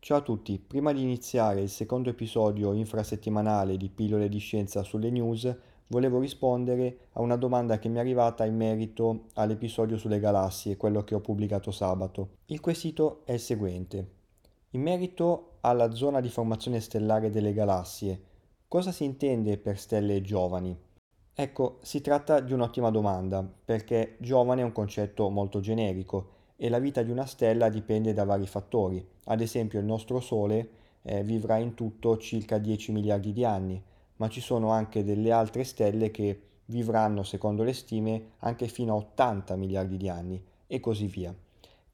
Ciao a tutti, prima di iniziare il secondo episodio infrasettimanale di Pillole di Scienza sulle News, volevo rispondere a una domanda che mi è arrivata in merito all'episodio sulle galassie, quello che ho pubblicato sabato. Il quesito è il seguente. In merito alla zona di formazione stellare delle galassie, cosa si intende per stelle giovani? Ecco, si tratta di un'ottima domanda, perché giovane è un concetto molto generico e la vita di una stella dipende da vari fattori. Ad esempio il nostro Sole eh, vivrà in tutto circa 10 miliardi di anni, ma ci sono anche delle altre stelle che vivranno, secondo le stime, anche fino a 80 miliardi di anni e così via.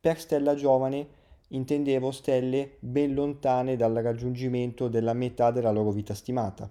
Per stella giovane intendevo stelle ben lontane dal raggiungimento della metà della loro vita stimata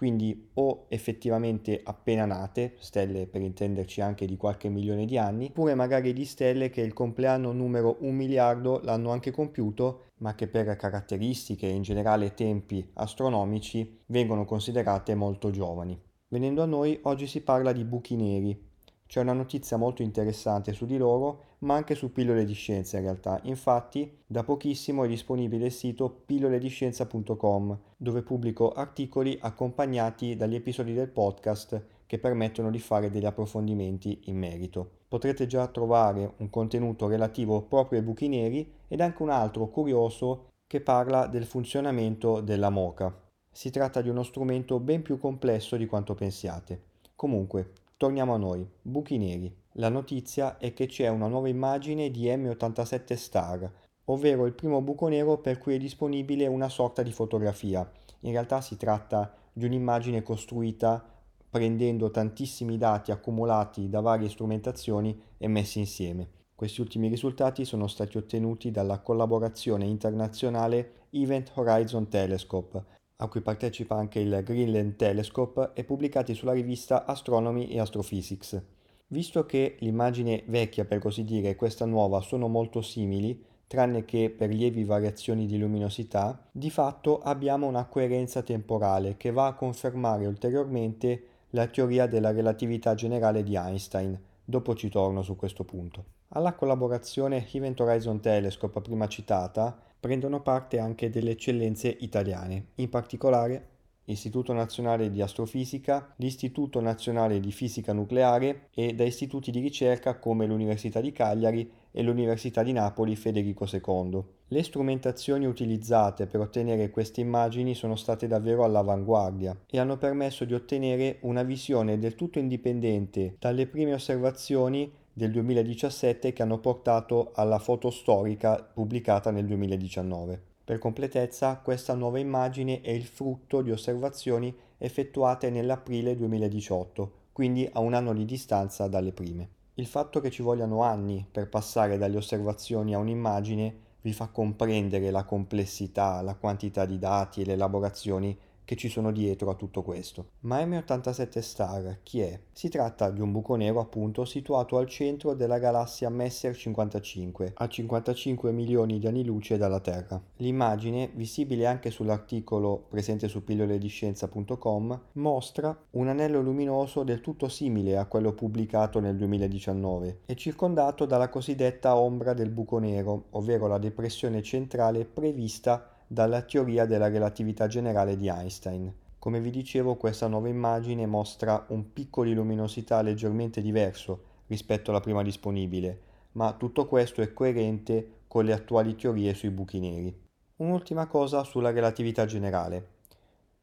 quindi o effettivamente appena nate, stelle per intenderci anche di qualche milione di anni, oppure magari di stelle che il compleanno numero un miliardo l'hanno anche compiuto, ma che per caratteristiche e in generale tempi astronomici vengono considerate molto giovani. Venendo a noi, oggi si parla di buchi neri, c'è una notizia molto interessante su di loro, ma anche su pillole di scienza in realtà. Infatti, da pochissimo è disponibile il sito pillolediscienza.com, dove pubblico articoli accompagnati dagli episodi del podcast che permettono di fare degli approfondimenti in merito. Potrete già trovare un contenuto relativo proprio ai buchi neri ed anche un altro curioso che parla del funzionamento della MOCA. Si tratta di uno strumento ben più complesso di quanto pensiate. Comunque, Torniamo a noi, buchi neri. La notizia è che c'è una nuova immagine di M87 Star, ovvero il primo buco nero per cui è disponibile una sorta di fotografia. In realtà si tratta di un'immagine costruita prendendo tantissimi dati accumulati da varie strumentazioni e messi insieme. Questi ultimi risultati sono stati ottenuti dalla collaborazione internazionale Event Horizon Telescope, a cui partecipa anche il Greenland Telescope e pubblicati sulla rivista Astronomy e Astrophysics. Visto che l'immagine vecchia, per così dire, e questa nuova sono molto simili, tranne che per lievi variazioni di luminosità, di fatto abbiamo una coerenza temporale che va a confermare ulteriormente la teoria della relatività generale di Einstein. Dopo ci torno su questo punto. Alla collaborazione Event Horizon Telescope prima citata prendono parte anche delle eccellenze italiane, in particolare l'Istituto Nazionale di Astrofisica, l'Istituto Nazionale di Fisica Nucleare e da istituti di ricerca come l'Università di Cagliari e l'Università di Napoli Federico II. Le strumentazioni utilizzate per ottenere queste immagini sono state davvero all'avanguardia e hanno permesso di ottenere una visione del tutto indipendente dalle prime osservazioni del 2017 che hanno portato alla foto storica pubblicata nel 2019. Per completezza, questa nuova immagine è il frutto di osservazioni effettuate nell'aprile 2018, quindi a un anno di distanza dalle prime. Il fatto che ci vogliano anni per passare dalle osservazioni a un'immagine vi fa comprendere la complessità, la quantità di dati e le elaborazioni che ci sono dietro a tutto questo. Ma M87 Star chi è? Si tratta di un buco nero appunto situato al centro della galassia Messer 55, a 55 milioni di anni luce dalla Terra. L'immagine, visibile anche sull'articolo presente su pillolediscienza.com, mostra un anello luminoso del tutto simile a quello pubblicato nel 2019 e circondato dalla cosiddetta ombra del buco nero, ovvero la depressione centrale prevista dalla teoria della relatività generale di Einstein. Come vi dicevo, questa nuova immagine mostra un picco di luminosità leggermente diverso rispetto alla prima disponibile, ma tutto questo è coerente con le attuali teorie sui buchi neri. Un'ultima cosa sulla relatività generale.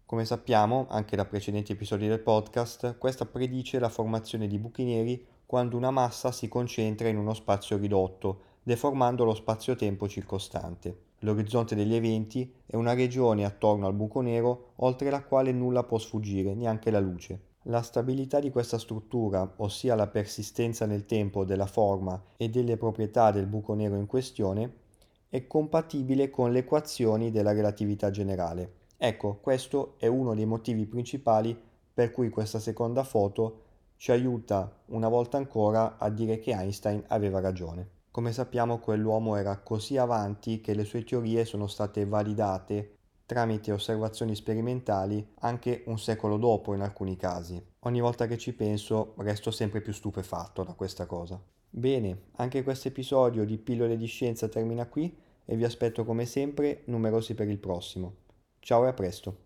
Come sappiamo, anche da precedenti episodi del podcast, questa predice la formazione di buchi neri quando una massa si concentra in uno spazio ridotto, deformando lo spazio-tempo circostante. L'orizzonte degli eventi è una regione attorno al buco nero oltre la quale nulla può sfuggire, neanche la luce. La stabilità di questa struttura, ossia la persistenza nel tempo della forma e delle proprietà del buco nero in questione, è compatibile con le equazioni della relatività generale. Ecco, questo è uno dei motivi principali per cui questa seconda foto ci aiuta una volta ancora a dire che Einstein aveva ragione. Come sappiamo quell'uomo era così avanti che le sue teorie sono state validate tramite osservazioni sperimentali anche un secolo dopo in alcuni casi. Ogni volta che ci penso resto sempre più stupefatto da questa cosa. Bene, anche questo episodio di Pillole di Scienza termina qui e vi aspetto come sempre numerosi per il prossimo. Ciao e a presto!